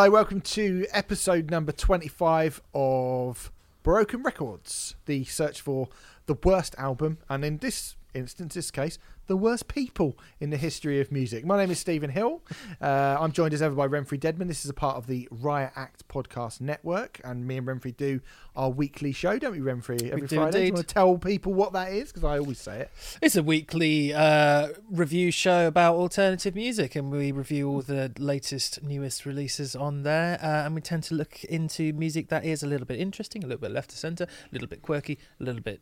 Hello, welcome to episode number 25 of Broken Records, the search for the worst album, and in this instance, this case, the worst people in the history of music. My name is Stephen Hill. Uh, I'm joined as ever by Renfrey Deadman. This is a part of the Riot Act podcast network, and me and Renfrey do our weekly show, don't we, Renfrey? Every do Friday. Do you indeed. want to tell people what that is? Because I always say it. It's a weekly uh, review show about alternative music, and we review all the latest, newest releases on there. Uh, and we tend to look into music that is a little bit interesting, a little bit left to centre, a little bit quirky, a little bit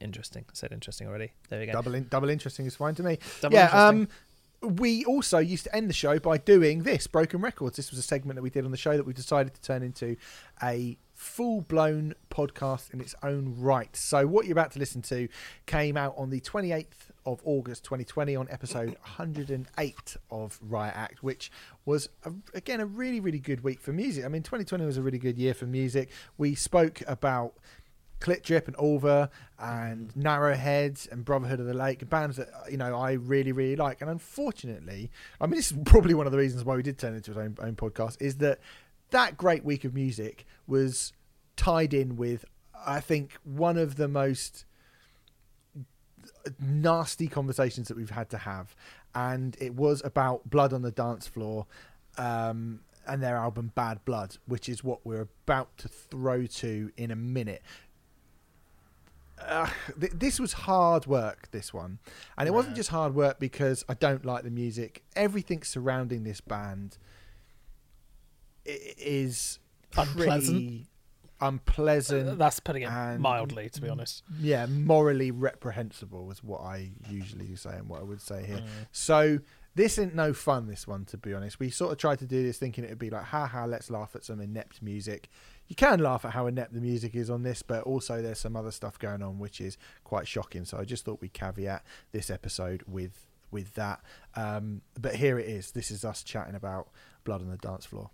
interesting. I said interesting already. There we go. Double in, double interesting is fine to me. Double yeah. Um, we also used to end the show by doing this Broken Records. This was a segment that we did on the show that we decided to turn into a full blown podcast in its own right. So, what you're about to listen to came out on the 28th of August 2020 on episode 108 of Riot Act, which was a, again a really, really good week for music. I mean, 2020 was a really good year for music. We spoke about Clit Drip and Ulver and Narrowheads and Brotherhood of the Lake, bands that you know I really really like. And unfortunately, I mean this is probably one of the reasons why we did turn into our own, own podcast is that that great week of music was tied in with I think one of the most nasty conversations that we've had to have, and it was about blood on the dance floor. Um, and their album Bad Blood, which is what we're about to throw to in a minute uh, th- this was hard work this one and it wasn't just hard work because i don't like the music everything surrounding this band is Unpleasant. unpleasant Uh, That's putting it mildly, to be honest. yeah morally reprehensible is what i usually say and what i would say Mm. here so this ain't no fun this one to be honest. We sort of tried to do this thinking it would be like haha let's laugh at some inept music. You can laugh at how inept the music is on this but also there's some other stuff going on which is quite shocking. So i just thought we'd caveat this episode with with that. Um, but here it is. This is us chatting about blood on the dance floor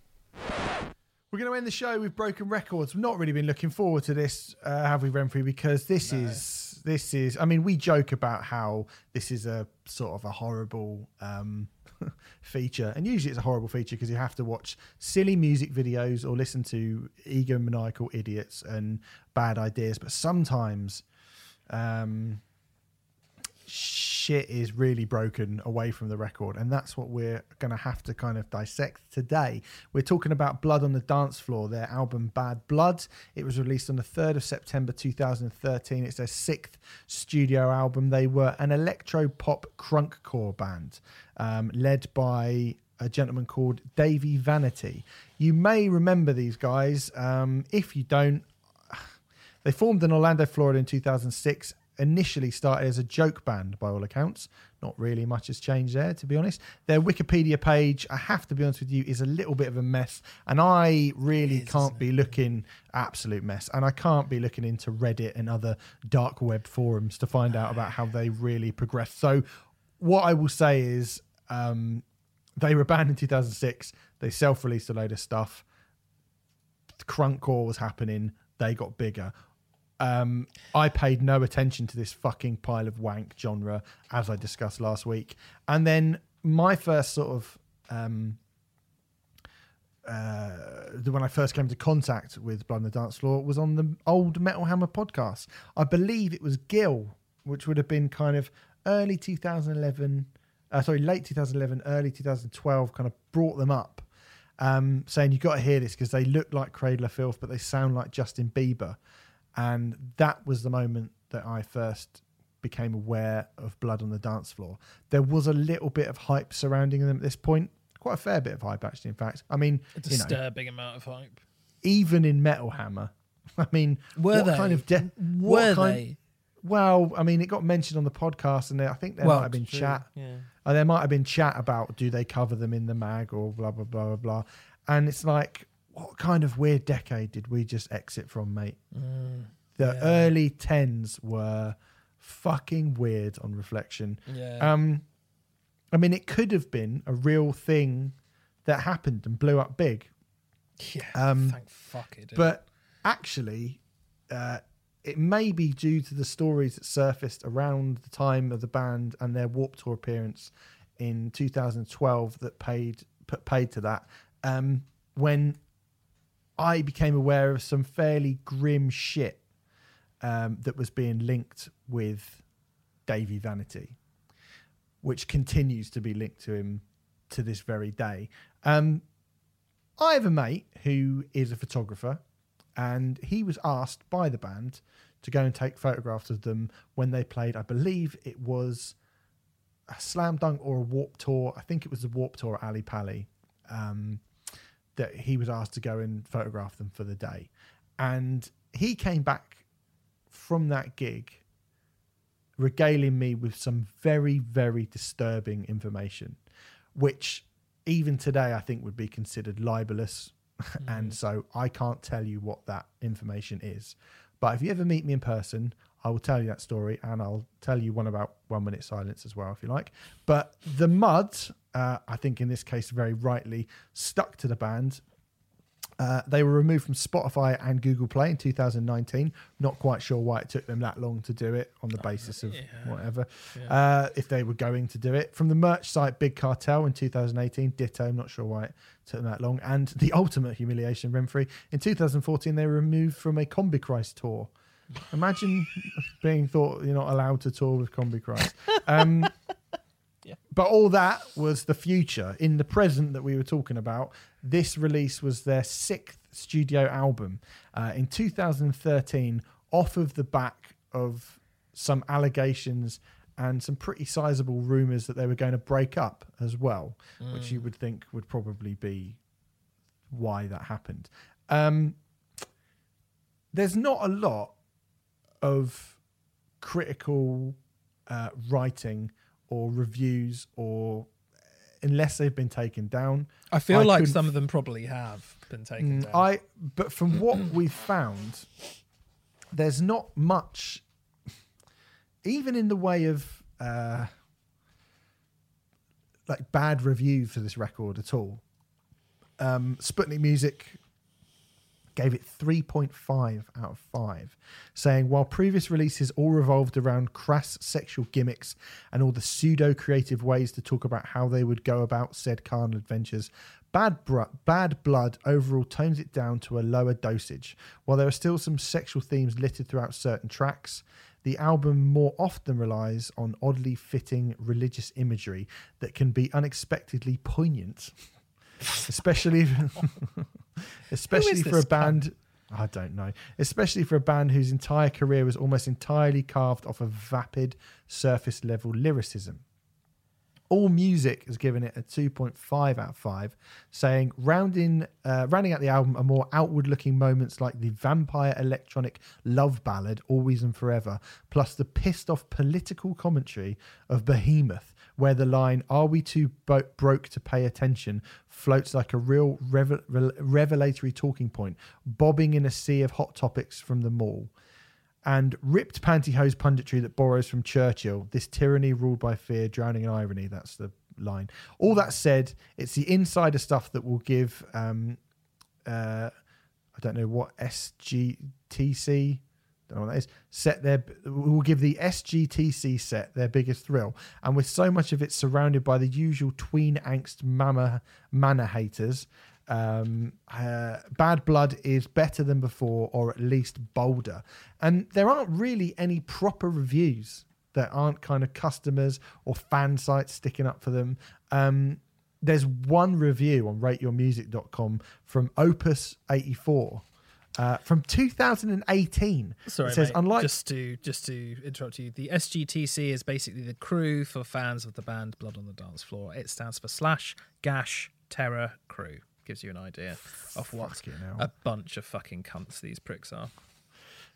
we're going to end the show with broken records. We've not really been looking forward to this, uh, have we, Renfrey? Because this is this is. I mean, we joke about how this is a sort of a horrible um, feature, and usually it's a horrible feature because you have to watch silly music videos or listen to egomaniacal idiots and bad ideas. But sometimes. Um, shit is really broken away from the record and that's what we're going to have to kind of dissect today. We're talking about blood on the dance floor their album bad blood. It was released on the 3rd of september 2013 it's their sixth studio album. They were an electro pop crunkcore band um, led by a gentleman called dahvie vanity. You may remember these guys um, if you don't. They formed in Orlando, Florida in 2006. Initially started as a joke band by all accounts. Not really much has changed there, to be honest. Their Wikipedia page, I have to be honest with you, is a little bit of a mess. And I really can't be looking absolute mess. And I can't be looking into Reddit and other dark web forums to find out about how they really progressed. So what I will say is um, they were banned in 2006. They self-released a load of stuff crunkcore was happening. They got bigger. Um, I paid no attention to this fucking pile of wank genre as I discussed last week. And then my first sort of um, uh, when I first came into contact with Blood on the Dance Floor was on the old Metal Hammer podcast. I believe it was Gil, which would have been kind of early 2011, uh, sorry, late 2011, early 2012, kind of brought them up, um, saying you've got to hear this because they look like Cradle of Filth, but they sound like Justin Bieber, and that was the moment that I first became aware of Blood on the Dance Floor. There was a little bit of hype surrounding them at this point. Quite a fair bit of hype, actually. In fact, I mean, A you know, disturbing amount of hype. even in Metal Hammer, I mean, Were what they? kind of de- Were kind, they? Well, I mean, it got mentioned on the podcast, and I think there Well, might have been true, chat. yeah. Uh, there might have been chat about do they cover them in the mag or blah blah blah blah blah. And it's like, what kind of weird decade did we just exit from, mate? the yeah. early tens were fucking weird on reflection. Yeah. Um, I mean, it could have been a real thing that happened and blew up big, yeah. um, thank fuck it. but actually, uh, it may be due to the stories that surfaced around the time of the band and their Warped Tour appearance in 2012 that paid put paid to that. Um, when I became aware of some fairly grim shit um, that was being linked with Dahvie Vanity, which continues to be linked to him to this very day. Um, I have a mate who is a photographer, and he was asked by the band to go and take photographs of them when they played. I believe it was a slam dunk or a warped tour. I think it was the warped tour at Ali Pali. Um, that he was asked to go and photograph them for the day, and he came back from that gig regaling me with some very very disturbing information which even today I think would be considered libelous. and mm. so I can't tell you what that information is. But if you ever meet me in person, I will tell you that story and I'll tell you one about one minute silence as well, if you like. But the mud, uh, I think in this case, very rightly stuck to the band. Uh, they were removed from Spotify and Google Play in 2019. Not quite sure why it took them that long to do it on the basis of whatever. Uh, if they were going to do it. From the merch site Big Cartel in 2018, ditto. I'm not sure why it took them that long. And the ultimate humiliation, Renfrey. In 2014, they were removed from a Combichrist tour. Imagine being thought you're not allowed to tour with Combichrist. Um, but all that was the future. In the present that we were talking about, this release was their sixth studio album uh, in 2013, off of the back of some allegations and some pretty sizable rumors that they were going to break up as well, which you would think would probably be why that happened. Um, there's not a lot of critical uh, writing or reviews or unless they've been taken down. I feel I like some of them probably have been taken Mm, down. I but from what we've found, there's not much, even in the way of uh, like bad review for this record at all. Um, Sputnik Music gave it 3.5 out of 5, saying while previous releases all revolved around crass sexual gimmicks and all the pseudo creative ways to talk about how they would go about said carnal adventures, Bad, Br- Bad Blood overall tones it down to a lower dosage. While there are still some sexual themes littered throughout certain tracks, the album more often relies on oddly fitting religious imagery that can be unexpectedly poignant, especially especially for a band. I don't know. Especially for a band whose entire career was almost entirely carved off of vapid, surface level lyricism. All Music has given it a 2.5 out of 5, saying rounding uh, rounding out the album are more outward looking moments like the vampire electronic love ballad Always and Forever, plus the pissed off political commentary of Behemoth, where the line "Are we too bo- broke to pay attention?" floats like a real revel- revelatory talking point, bobbing in a sea of hot topics from the mall and ripped pantyhose punditry that borrows from Churchill. This tyranny ruled by fear, drowning in irony. That's the line. All that said, it's the insider stuff that will give. Um, uh, I don't know what SGTC. Don't know what that is. Set their will give the SGTC set their biggest thrill, and with so much of it surrounded by the usual tween angst mama manor haters, um, uh, Bad Blood is better than before, or at least bolder. And there aren't really any proper reviews that aren't kind of customers or fan sites sticking up for them. Um, there's one review on rateyourmusic.com from Opus84 uh, from 2018. Sorry, it says, mate, unlike just to just to interrupt you, the SGTC is basically the crew for fans of the band Blood on the Dance Floor. It stands for Slash Gash Terror Crew. Gives you an idea of what a bunch of fucking cunts these pricks are.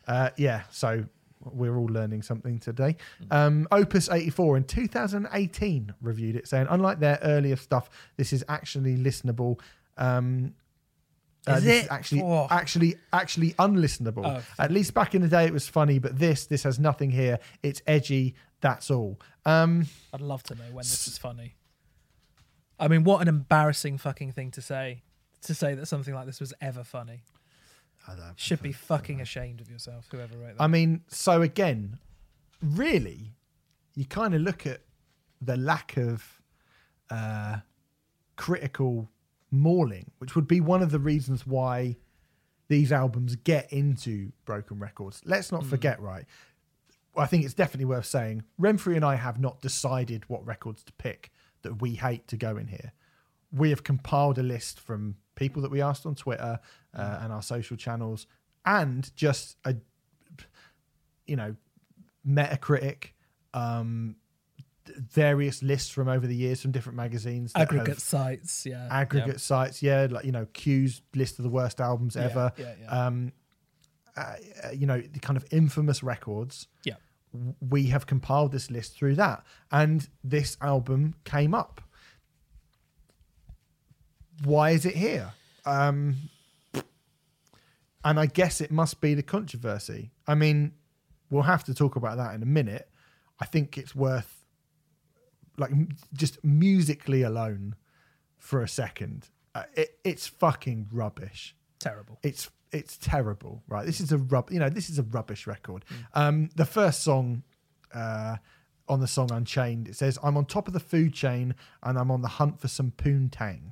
Uh, yeah, so we're all learning something today. Um, Opus 84 in 2018 reviewed it, saying, unlike their earlier stuff, this is actually listenable. Um, uh, Is it? actually Oh. actually actually unlistenable? Oh. At least back in the day, it was funny, but this this has nothing here. It's edgy. That's all. Um, I'd love to know when this is funny. I mean, what an embarrassing fucking thing to say. To say that something like this was ever funny. Should be fucking ashamed of yourself, whoever wrote that. I mean, so again, really, you kind of look at the lack of uh, critical mauling, which would be one of the reasons why these albums get into broken records. Let's not forget, right? I think it's definitely worth saying Renfrey and I have not decided what records to pick that we hate to go in here. We have compiled a list from people that we asked on Twitter uh, and our social channels, and just a you know Metacritic, um, various lists from over the years from different magazines, aggregate have- sites, yeah. aggregate sites, yeah, like you know Q's list of the worst albums ever. yeah, yeah. Um, uh, uh, you know the kind of infamous records. Yeah. We have compiled this list through that, and this album came up. Why is it here? Um, and I guess it must be the controversy. I mean, we'll have to talk about that in a minute. I think it's worth, like, just musically alone for a second. Uh, it, it's fucking rubbish. Terrible. It's it's terrible, right? This is a rub. You know, this is a rubbish record. Um, the first song. Uh, on the song Unchained, it says, I'm on top of the food chain and I'm on the hunt for some poontang.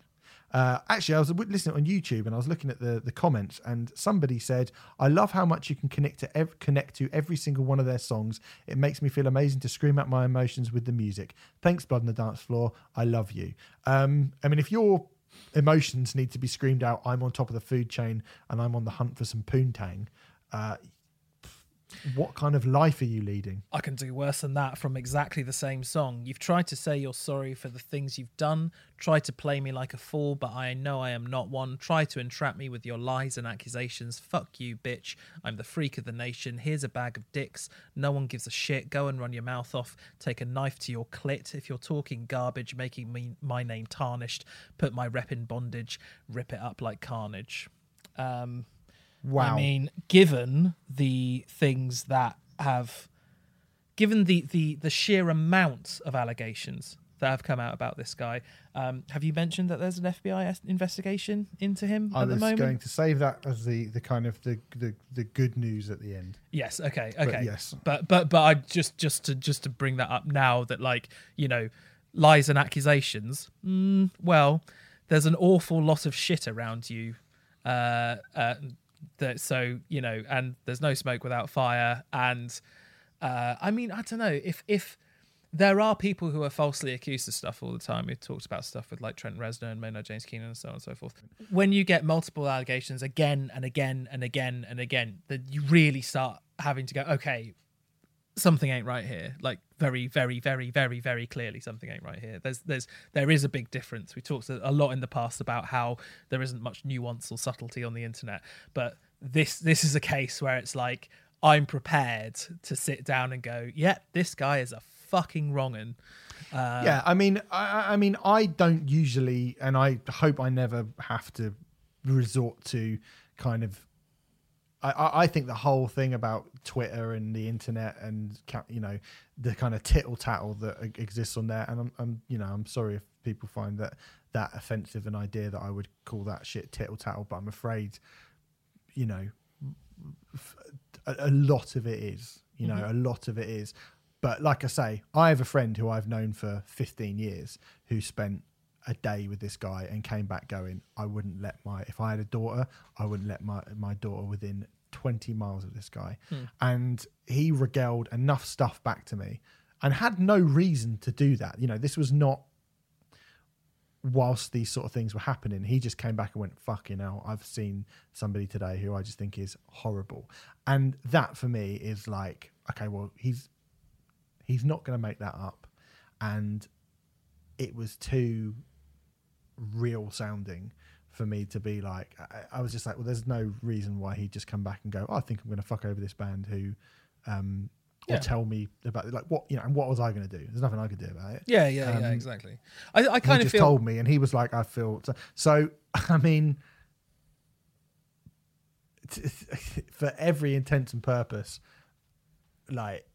Uh, actually, I was listening on YouTube and I was looking at the, the comments, and somebody said, "I love how much you can connect to ev- connect to every single one of their songs. It makes me feel amazing to scream out my emotions with the music. Thanks, Blood on the Dance Floor. I love you." Um, I mean, if your emotions need to be screamed out, I'm on top of the food chain and I'm on the hunt for some poontang. Uh, what kind of life are you leading? I can do worse than that from exactly the same song. You've tried to say you're sorry for the things you've done, tried to play me like a fool, but I know I am not one. Try to entrap me with your lies and accusations. Fuck you, bitch. I'm the freak of the nation. Here's a bag of dicks. No one gives a shit. Go and run your mouth off. Take a knife to your clit. If you're talking garbage, making me my name tarnished, put my rep in bondage, rip it up like carnage. Um, Wow. I mean, given the things that have, given the the the sheer amount of allegations that have come out about this guy, um, have you mentioned that there's an FBI investigation into him I at the was moment? going to save that as the, the kind of the, the, the good news at the end. Yes. Okay. Okay. yes. But but but I just just to just to bring that up now that like you know lies and accusations. Mm, well, there's an awful lot of shit around you. Uh, uh, that so you know, and there's no smoke without fire. And uh, I mean, I don't know if if there are people who are falsely accused of stuff all the time. We've talked about stuff with like Trent Reznor and Maynard James Keenan and so on and so forth. When you get multiple allegations again and again and again and again, then you really start having to go, okay, something ain't right here. Like very, very, very, very, very clearly something ain't right here. There's there's there is a big difference. We talked a lot in the past about how there isn't much nuance or subtlety on the internet, but this this is a case where it's like I'm prepared to sit down and go, yeah, this guy is a fucking wrong'un. Uh, yeah, I mean, I- I mean, I don't usually, and I hope I never have to resort to kind of. I- I, think the whole thing about Twitter and the internet and you know the kind of tittle tattle that exists on there, and I'm, I'm you know I'm sorry if people find that that offensive an idea that I would call that shit tittle tattle, but I'm afraid, you know, a lot of it is, you know, mm-hmm. a lot of it is. But like I say, I have a friend who I've known for 15 years who spent a day with this guy and came back going, I wouldn't let my, if I had a daughter, I wouldn't let my, my daughter within 20 miles of this guy. Hmm. And he regaled enough stuff back to me and had no reason to do that. You know, this was not whilst these sort of things were happening, he just came back and went, fucking hell, I've seen somebody today who I just think is horrible. And that for me is like, okay, well, he's he's not gonna make that up. And it was too real sounding for me to be like I, I was just like, well, there's no reason why he'd just come back and go, oh, I think I'm gonna fuck over this band who um, or Yeah. tell me about it. Like what you know, and what was I going to do? There's nothing I could do about it. Yeah, yeah, yeah, Um, exactly. I, I kind of feel told me, and he was like, "I feel." So, so I mean, t- for every intent and purpose, like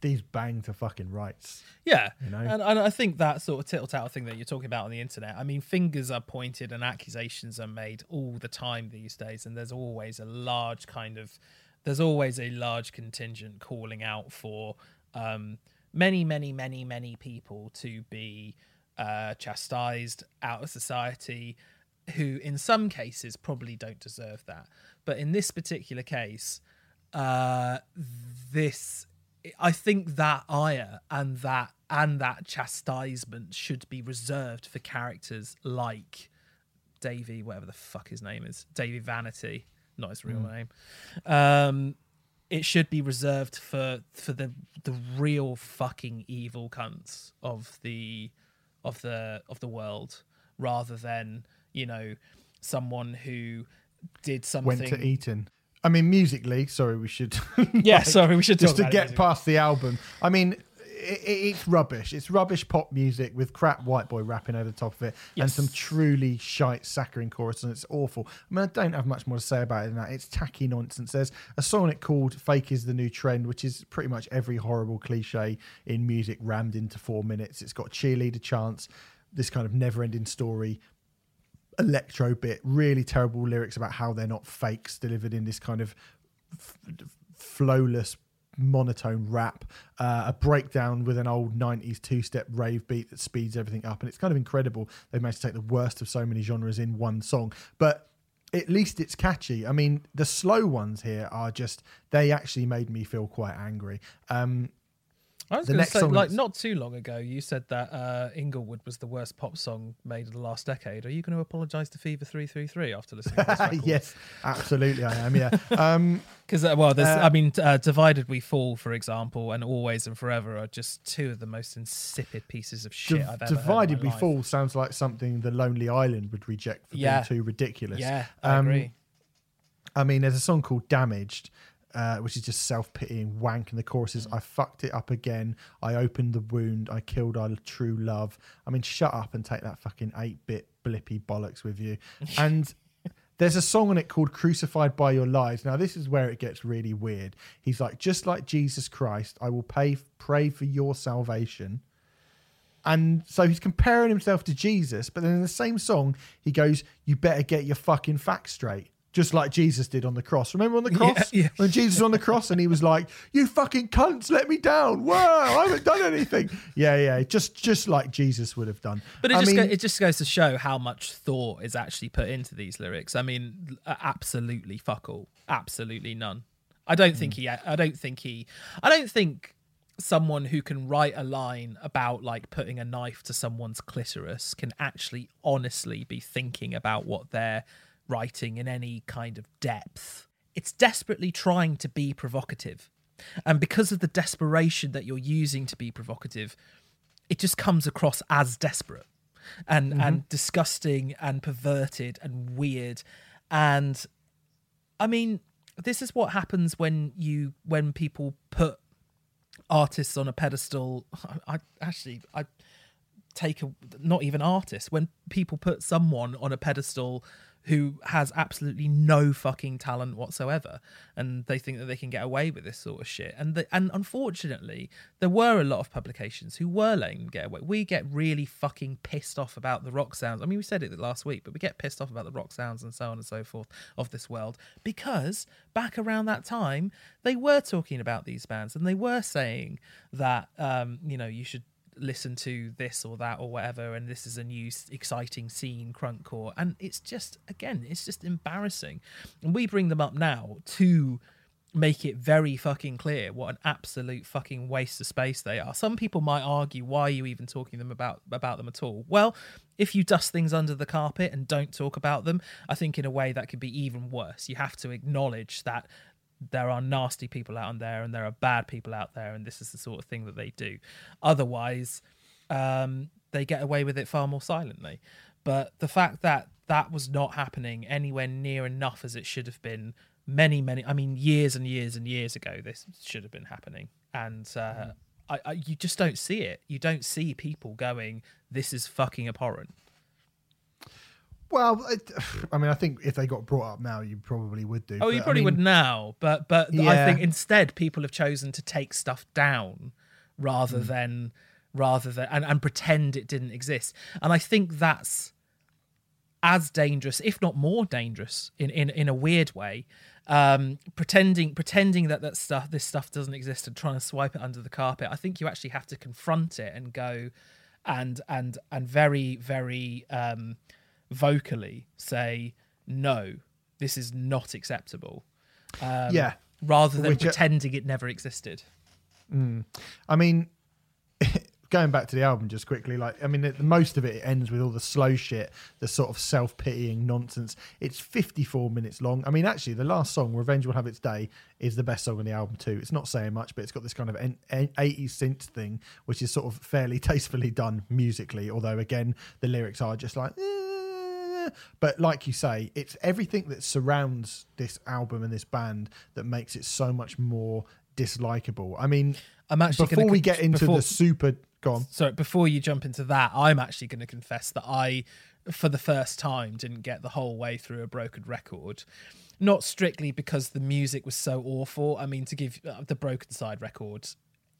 these bang to fucking rights. Yeah, you know? and, and I think that sort of tittle tattle thing that you're talking about on the internet. I mean, fingers are pointed and accusations are made all the time these days, and there's always a large kind of, there's always a large contingent calling out for um, many, many, many, many people to be uh, chastised out of society, who in some cases probably don't deserve that, but in this particular case, uh, this I think that ire and that and that chastisement should be reserved for characters like Dahvie, whatever the fuck his name is, Dahvie Vanity, not his real name. Um, it should be reserved for for the the real fucking evil cunts of the of the of the world, rather than you know someone who did something. Went to Eton. I mean, musically, sorry, we should. Yeah, sorry, we should just to it get past the album. I mean, it, it's rubbish. It's rubbish pop music with crap white boy rapping over the top of it, and some truly shite saccharine chorus, and it's awful. I mean, I don't have much more to say about it than that. It's tacky nonsense. There's a song it called "Fake Is the New Trend," which is pretty much every horrible cliche in music rammed into four minutes. It's got cheerleader chants, this kind of never-ending story electro bit, really terrible lyrics about how they're not fakes delivered in this kind of f- flowless monotone rap, uh, a breakdown with an old 90s two step rave beat that speeds everything up. And it's kind of incredible. They managed to take the worst of so many genres in one song. But at least it's catchy. I mean, the slow ones here are just, they actually made me feel quite angry. Um, I was going to say, like, is- not too long ago, you said that uh, Inglewood was the worst pop song made in the last decade. Are you going to apologise to Fever 333 after listening to this yes, absolutely, I am. Yeah. Um, Because, uh, well, there's, Uh, I mean, uh, Divided We Fall, for example, and Always and Forever are just two of the most insipid pieces of shit Div- I've ever Divided We life. Fall sounds like something the Lonely Island would reject for Yeah. being too ridiculous. Yeah, I Um, agree. I mean, there's a song called Damaged, uh, which is just self pitying wank. And the chorus Mm. is, I fucked it up again. I opened the wound. I killed our true love. I mean, shut up and take that fucking 8 bit blippy bollocks with you. And. There's a song on it called Crucified by Your Lies. Now, this is where it gets really weird. He's like, just like Jesus Christ, I will pay, pray for your salvation. And so he's comparing himself to Jesus, but then in the same song, he goes, You better get your fucking facts straight. Just like Jesus did on the cross. Remember on the cross? yeah. When Jesus was on the cross and he was like, You fucking cunts, let me down. Whoa, I haven't done anything. Yeah, yeah. Just just like Jesus would have done. But it I just mean, go, it just goes to show how much thought is actually put into these lyrics. I mean, absolutely fuck all, absolutely none. I don't think hmm. he. I don't think he. I don't think someone who can write a line about like putting a knife to someone's clitoris can actually honestly be thinking about what they're writing in any kind of depth. It's desperately trying to be provocative. And because of the desperation that you're using to be provocative, it just comes across as desperate and mm-hmm. and disgusting and perverted and weird and i mean this is what happens when you when people put artists on a pedestal i, I actually i take a not even artists when people put someone on a pedestal who has absolutely no fucking talent whatsoever and they think that they can get away with this sort of shit. And the, and unfortunately there were a lot of publications who were letting them get away. We get really fucking pissed off about the rock sounds. I mean we said it last week but we get pissed off about the rock sounds and so on and so forth of this world because back around that time they were talking about these bands and they were saying that um you know you should listen to this or that or whatever and this is a new exciting scene crunkcore. And it's just again it's just embarrassing. And we bring them up now to make it very fucking clear what an absolute fucking waste of space they are. Some people might argue why are you even talking them about about them at all? Well if you dust things under the carpet and don't talk about them i think in a way that could be even worse. You have to acknowledge that there are nasty people out there and there are bad people out there and this is the sort of thing that they do otherwise um, they get away with it far more silently but the fact that that was not happening anywhere near enough as it should have been many, many. I mean, years and years and years ago, this should have been happening, and uh, I, I, you just don't see it. You don't see people going, "This is fucking abhorrent." Well, it, I mean, I think if they got brought up now, you probably would do. Oh, you but, I probably would now, but but I think instead people have chosen to take stuff down rather Hmm. than rather than and, and pretend it didn't exist. And I think that's as dangerous, if not more dangerous, in in, in a weird way. Um, pretending pretending that that stuff this stuff doesn't exist and trying to swipe it under the carpet. I think you actually have to confront it and go and and and very very um, vocally say no, this is not acceptable. Um, Yeah. rather than Which, uh, pretending it never existed. I mean, going back to the album just quickly, like I mean, it, most of it ends with all the slow shit, the sort of self-pitying nonsense. It's 54 minutes long. I mean, actually, the last song, "Revenge Will Have Its Day," is the best song on the album too. It's not saying much, but it's got this kind of en- en- 80s synth thing, which is sort of fairly tastefully done musically. Although, again, the lyrics are just like. "Eh." But like you say, it's everything that surrounds this album and this band that makes it so much more dislikable. I mean, I'm actually before gonna we get into before- the super gone So before you jump into that, I'm actually going to confess that I, for the first time, didn't get the whole way through a broken record. Not strictly because the music was so awful. I mean, to give uh, the Broken Side record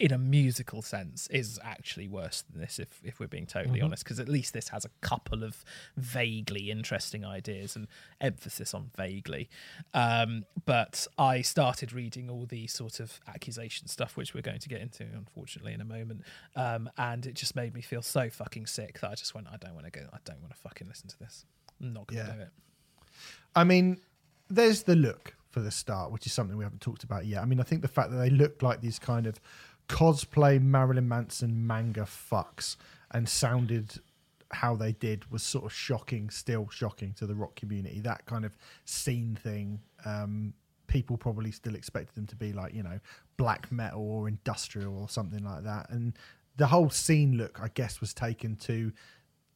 in a musical sense is actually worse than this if, if we're being totally honest because at least this has a couple of vaguely interesting ideas and emphasis on vaguely. Um, but i started reading all the sort of accusation stuff which we're going to get into unfortunately in a moment. Um, and it just made me feel so fucking sick that i just went i don't want to go i don't want to fucking listen to this. I'm not gonna Yeah. do it. I mean, there's the look for the start, which is something we haven't talked about yet. I mean, I think the fact that they looked like these kind of cosplay Marilyn Manson manga fucks and sounded how they did was sort of shocking, still shocking to the rock community. That kind of scene thing, um, people probably still expected them to be like, you know, black metal or industrial or something like that. And the whole scene look, I guess, was taken to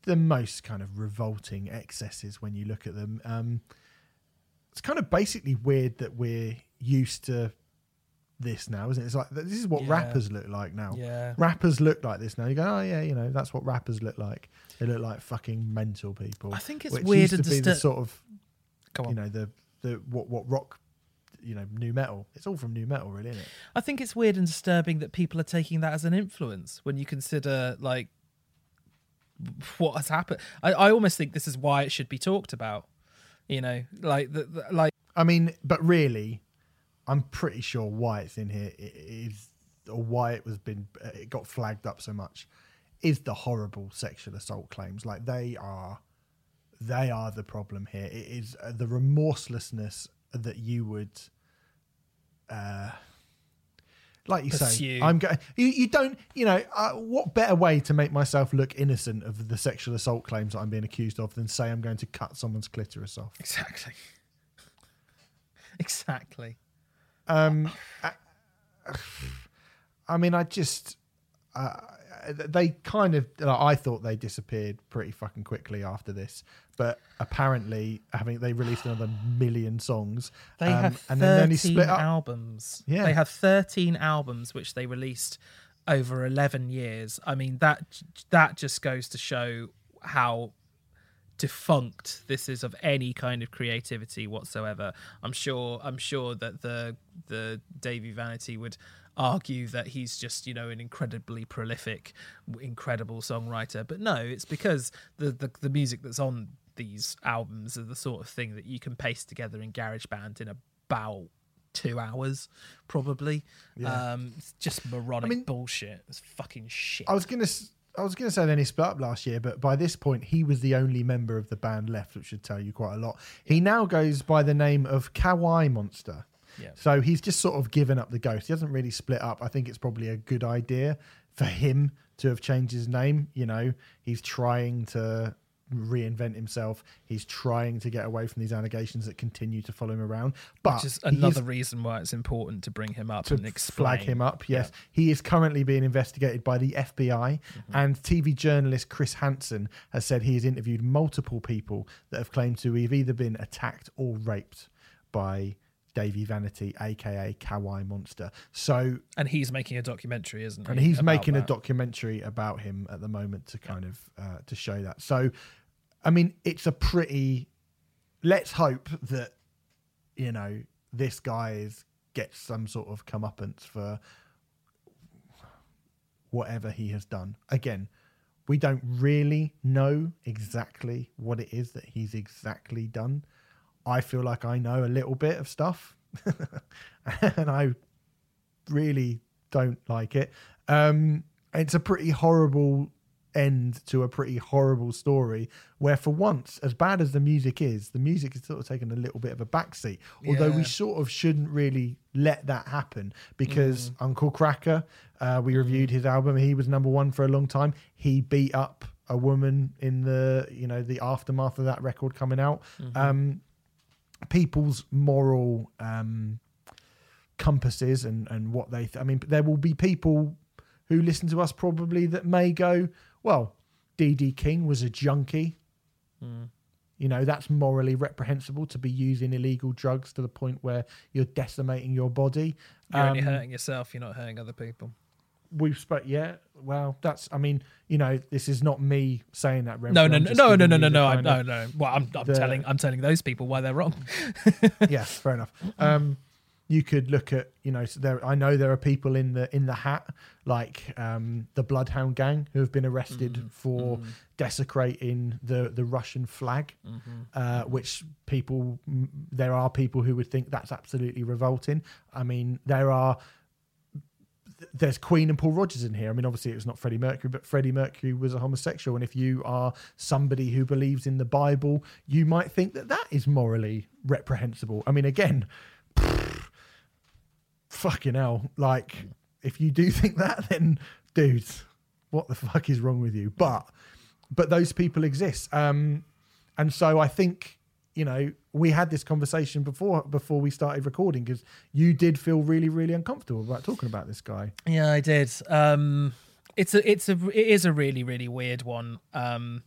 the most kind of revolting excesses when you look at them. Um, it's kind of basically weird that we're used to this now, isn't it? It's like this is what Yeah. rappers look like now. Yeah. Rappers look like this now. You go, oh yeah, you know, that's what rappers look like. They look like fucking mental people. I think it's weird used and to be the sort of Go on. you know the the what what rock you know new metal. It's all from new metal, really, isn't it? I think it's weird and disturbing that people are taking that as an influence when you consider like what has happened. I, I almost think this is why it should be talked about. You know, like the, the like I mean, but really, I'm pretty sure why it's in here is or why it was been, uh, it got flagged up so much, is the horrible sexual assault claims. Like they are, they are the problem here. It is uh, the remorselessness that you would, uh, like you say, Pursue. I'm going. You, you don't, you know, uh, what better way to make myself look innocent of the sexual assault claims that I'm being accused of than say I'm going to cut someone's clitoris off? exactly, exactly. Um, I, I mean, I just uh, they kind of. Like, I thought they disappeared pretty fucking quickly after this, but apparently, having they released another million songs, They um, have and then they only 13 split up. albums. Yeah. They have 13 albums which they released over 11 years. I mean that that just goes to show how defunct this is of any kind of creativity whatsoever. I'm sure I'm sure that the the Dahvie Vanity would argue that he's just you know an incredibly prolific incredible songwriter but no it's because the the, the music that's on these albums are the sort of thing that you can paste together in GarageBand in about two hours probably um it's just moronic mean- bullshit it's fucking shit I was gonna. I was going to say then he split up last year, but by this point he was the only member of the band left, which should tell you quite a lot. He now goes by the name of Kawaii Monster. Yeah. So he's just sort of given up the ghost. He hasn't really split up. I think it's probably a good idea for him to have changed his name. You know, he's trying to reinvent himself. He's trying to get away from these allegations that continue to follow him around. But which is he another reason why it's important to bring him up to and explain flag him up. Yes, he is currently being investigated by the FBI, Mm-hmm. and TV journalist Chris Hansen has said he has interviewed multiple people that have claimed to have either been attacked or raped by Dahvie Vanity, aka Kawaii Monster. So And he's making a documentary, isn't he? and he's making a documentary about him at the moment to kind of uh, to show that. So, I mean, it's a pretty. Let's hope that you know this guy is gets some sort of comeuppance for whatever he has done. Again, we don't really know exactly what it is that he's exactly done. I feel like I know a little bit of stuff, and I really don't like it. Um, it's a pretty horrible end to a pretty horrible story where for once as bad as the music is the music is sort of taken a little bit of a backseat. Although we sort of shouldn't really let that happen because uncle kracker uh, we reviewed his album. He was number one for a long time. He beat up a woman in the you know the aftermath of that record coming out. Um people's moral um compasses and and what they th- i mean there will be people who listen to us probably that may go well dd king was a junkie you know that's morally reprehensible to be using illegal drugs to the point where you're decimating your body You're only Um, hurting yourself. You're not hurting other people. we've spoke yeah well that's i mean you know this is not me saying that No, no, no, no, no, no, no, no, I- no, no. Well, I'm, I'm the- telling, I'm telling those people why they're wrong. yeah, fair enough. Um, you could look at, you know, so there. I know there are people in the in the hat, like um, the Bloodhound Gang, who have been arrested for desecrating the the Russian flag, uh, which people there are people who would think that's absolutely revolting. I mean, there are. There's Queen and Paul Rodgers in here. I mean, obviously it was not Freddie Mercury, but Freddie Mercury was a homosexual. And if you are somebody who believes in the Bible, you might think that that is morally reprehensible. I mean, again, fucking hell. Like, if you do think that, then dude, what the fuck is wrong with you? But, but those people exist. Um, and so I think, you know, we had this conversation before before we started recording because you did feel really, really uncomfortable about talking about this guy. Yeah, I did. Um, it's a, it's a, it is a really, really weird one. Um,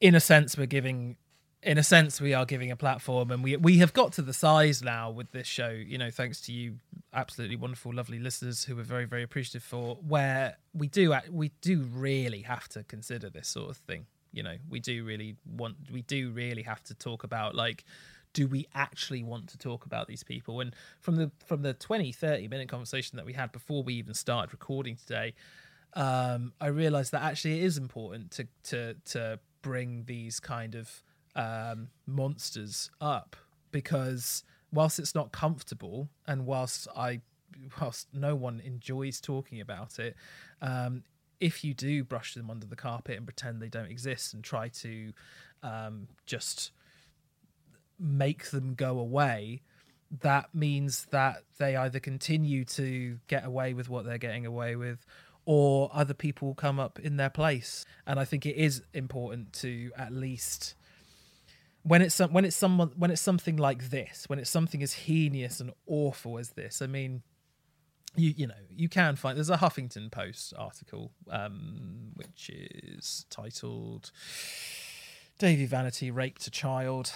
in a sense, we're giving, in a sense, we are giving a platform, and we we have got to the size now with this show. You know, thanks to you, absolutely wonderful, lovely listeners who we're very, very appreciative for. Where we do, we do really have to consider this sort of thing. You know, we do really want, we do really have to talk about like do we actually want to talk about these people and from the from the 20 30 minute conversation that we had before we even started recording today um i realized that actually it is important to to to bring these kind of um monsters up because whilst it's not comfortable and whilst i whilst no one enjoys talking about it um if you do brush them under the carpet and pretend they don't exist and try to um just make them go away, that means that they either continue to get away with what they're getting away with or other people come up in their place. And I think it is important to at least when it's when it's someone when it's something like this, when it's something as heinous and awful as this, I mean you you know you can find there's a Huffington Post article um, which is titled Dahvie Vanity raped a child.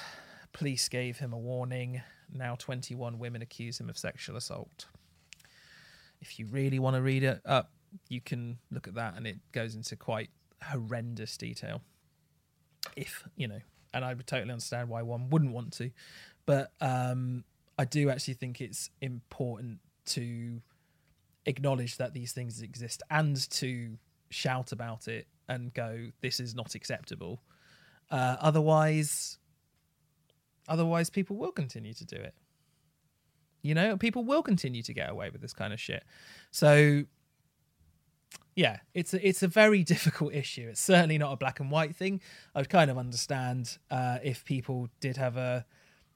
Police gave him a warning. Now 21 women accuse him of sexual assault. If you really want to read it up, you can look at that and it goes into quite horrendous detail. If, you know, and I would totally understand why one wouldn't want to. But um, I do actually think it's important to acknowledge that these things exist and to shout about it and go, this is not acceptable. Uh, otherwise, otherwise people will continue to do it. You know, people will continue to get away with this kind of shit. So, yeah, it's a, it's a very difficult issue. It's certainly not a black and white thing. I would kind of understand uh, if people did have a,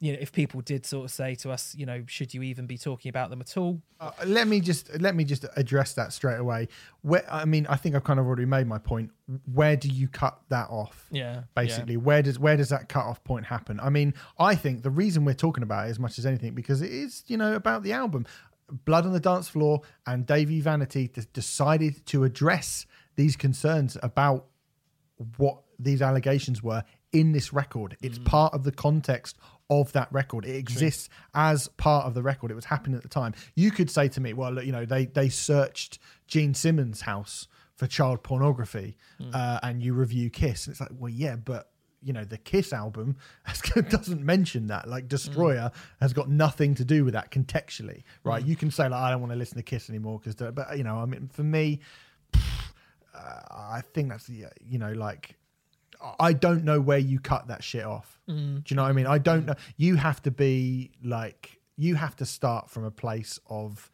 you know, if people did sort of say to us, you know, should you even be talking about them at all? Uh, let me just let me just address that straight away. Where I mean, I think I've kind of already made my point. Where do you cut that off? Yeah, basically, where does where does that cut off point happen? I mean, I think the reason we're talking about it as much as anything because it is you know about the album, Blood on the Dance Floor, and Dahvie Vanity d- decided to address these concerns about what these allegations were in this record. It's part of the context of that record. It exists as part of the record. It was happening at the time. You could say to me, well, look, you know, they they searched Gene Simmons' house for child pornography, uh, and you review Kiss, and it's like, well, yeah, but you know, the Kiss album has- doesn't mention that. Like Destroyer has got nothing to do with that contextually, right? You can say like, I don't want to listen to Kiss anymore because, but you know, I mean, for me, uh, I think that's the you know like I don't know where you cut that shit off. Do you know what I mean? I don't know. You have to be like you have to start from a place of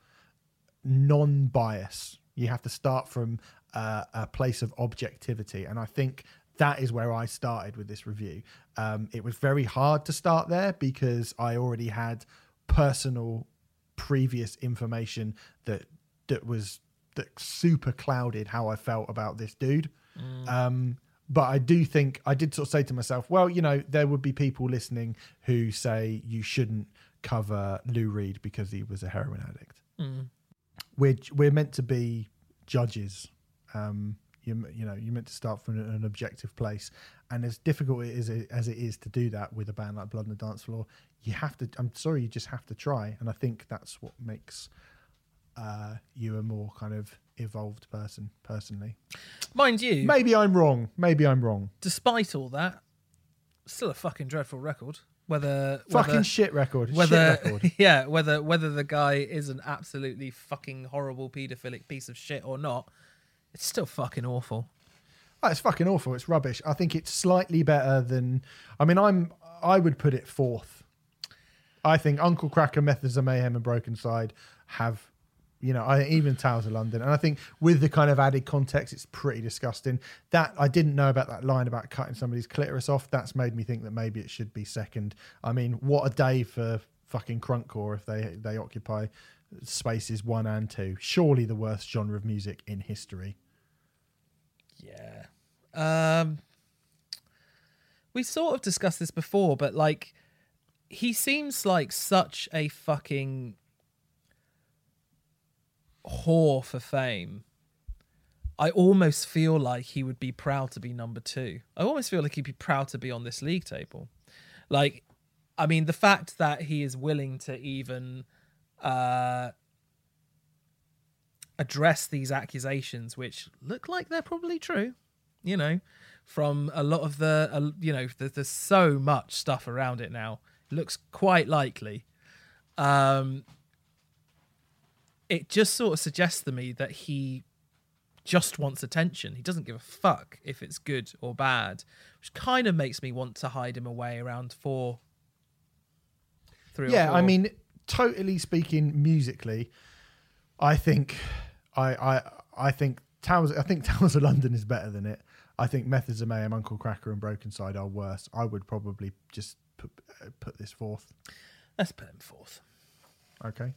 non-bias. You have to start from uh, a place of objectivity, and I think that is where I started with this review. Um, it was very hard to start there because I already had personal previous information that that was that super clouded how I felt about this dude. Um, but I do think I did sort of say to myself, well, you know, there would be people listening who say you shouldn't cover Lou Reed because he was a heroin addict. We're we're meant to be judges. Um, you you know you're meant to start from an objective place, and as difficult it is as it is to do that with a band like Blood on the Dance Floor, you have to. I'm sorry, you just have to try, and I think that's what makes uh, you a more kind of evolved person. Personally, Mind you, maybe I'm wrong. Maybe I'm wrong. despite all that, still a fucking dreadful record. Whether Fucking whether, shit record. whether shit record. yeah, whether whether the guy is an absolutely fucking horrible paedophilic piece of shit or not, it's still fucking awful. Oh, it's fucking awful. It's rubbish. I think it's slightly better than. I mean, I'm. I would put it fourth. I think Uncle Kracker, Methods of Mayhem, and Brokencyde have, you know, I even Towers of London, and I think with the kind of added context, it's pretty disgusting. That I didn't know about that line about cutting somebody's clitoris off. That's made me think that maybe it should be second. I mean, what a day for fucking crunkcore if they they occupy spaces one and two. Surely the worst genre of music in history. Yeah. Um we sort of discussed this before, but like he seems like such a fucking whore for fame. I almost feel like he would be proud to be number two. I almost feel like he'd be proud to be on this league table. Like, I mean, the fact that he is willing to even uh, address these accusations, which look like they're probably true, you know, from a lot of the, uh, you know, there's, there's so much stuff around it now. It looks quite likely. Um, it just sort of suggests to me that he just wants attention. He doesn't give a fuck if it's good or bad, which kind of makes me want to hide him away around four, three. or yeah i mean totally speaking musically i think i i i think towers i think towers of london is better than it. I think methods of mayhem uncle kracker and brokencyde are worse. I would probably just put, uh, put this fourth. Let's put him fourth. okay.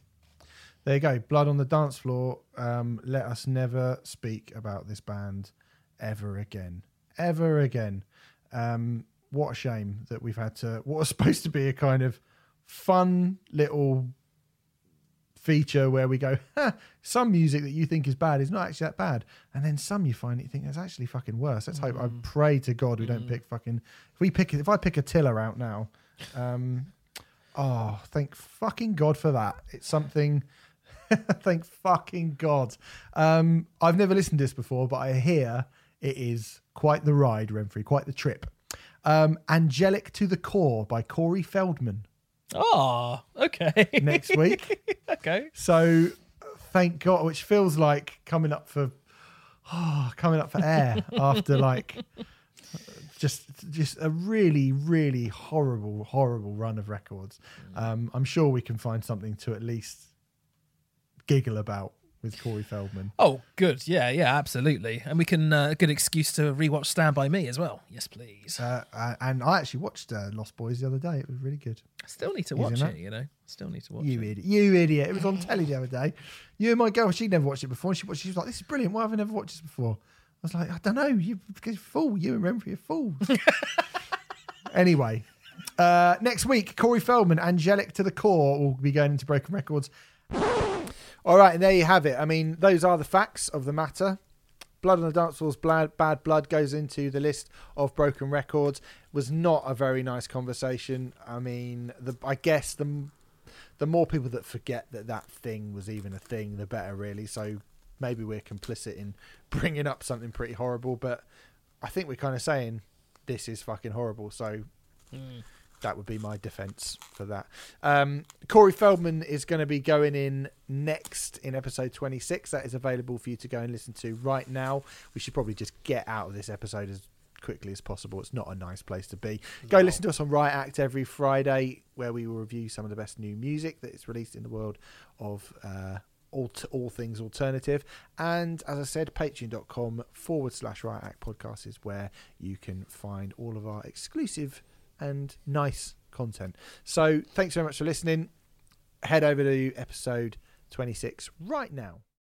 There you go. Blood on the dance floor. Um let us never speak about this band ever again. Ever again. Um what a shame that we've had to what was supposed to be a kind of fun little feature where we go, some music that you think is bad is not actually that bad, and then some you find that you think is actually fucking worse. Let's hope. I pray to God we don't pick fucking. If we pick, if I pick a Tiller out now, um, oh, thank fucking God for that. It's something. thank fucking God. Um, I've never listened to this before, but I hear it is quite the ride, Renfrey, quite the trip. Um, Angelic to the Core by Corey Feldman Oh, okay. next week. okay. So thank God, which feels like coming up for oh, coming up for air after like just just a really really horrible horrible run of records. Um, I'm sure we can find something to at least giggle about with Corey Feldman. Oh, good. Yeah, yeah, absolutely. And we can uh, a good excuse to rewatch Stand by Me as well. Yes, please. Uh, uh, and I actually watched uh, Lost Boys the other day. It was really good. I still need to He's watch that. it. You know, still need to watch it. You it. idiot! You idiot! It was on telly the other day. You and my girl, she'd never watched it before. And she watched. She was like, "This is brilliant. Why have I never watched this before?" I was like, "I don't know. You because fool. You and Renfrey are fools." anyway, uh, next week, Corey Feldman, Angelic to the Core, will be going into Broken Records. All right, and there you have it. I mean, those are the facts of the matter. Blood on the Dance Floor's Bad, Bad Blood goes into the list of broken records. Was not a very nice conversation. I mean, the I guess the the more people that forget that that thing was even a thing, the better, really. So maybe we're complicit in bringing up something pretty horrible, but I think we're kind of saying this is fucking horrible. So hmm. That would be my defense for that. Um, Corey Feldman is going to be going in next in episode 26. That is available for you to go and listen to right now. We should probably just get out of this episode as quickly as possible. It's not a nice place to be. Go listen to us on Riot Act every Friday, where we will review some of the best new music that is released in the world of. Uh, all, all things alternative and as i said patreon.com forward slash riot act podcast is where you can find all of our exclusive and nice content. So thanks very much for listening. Head over to episode 26 right now.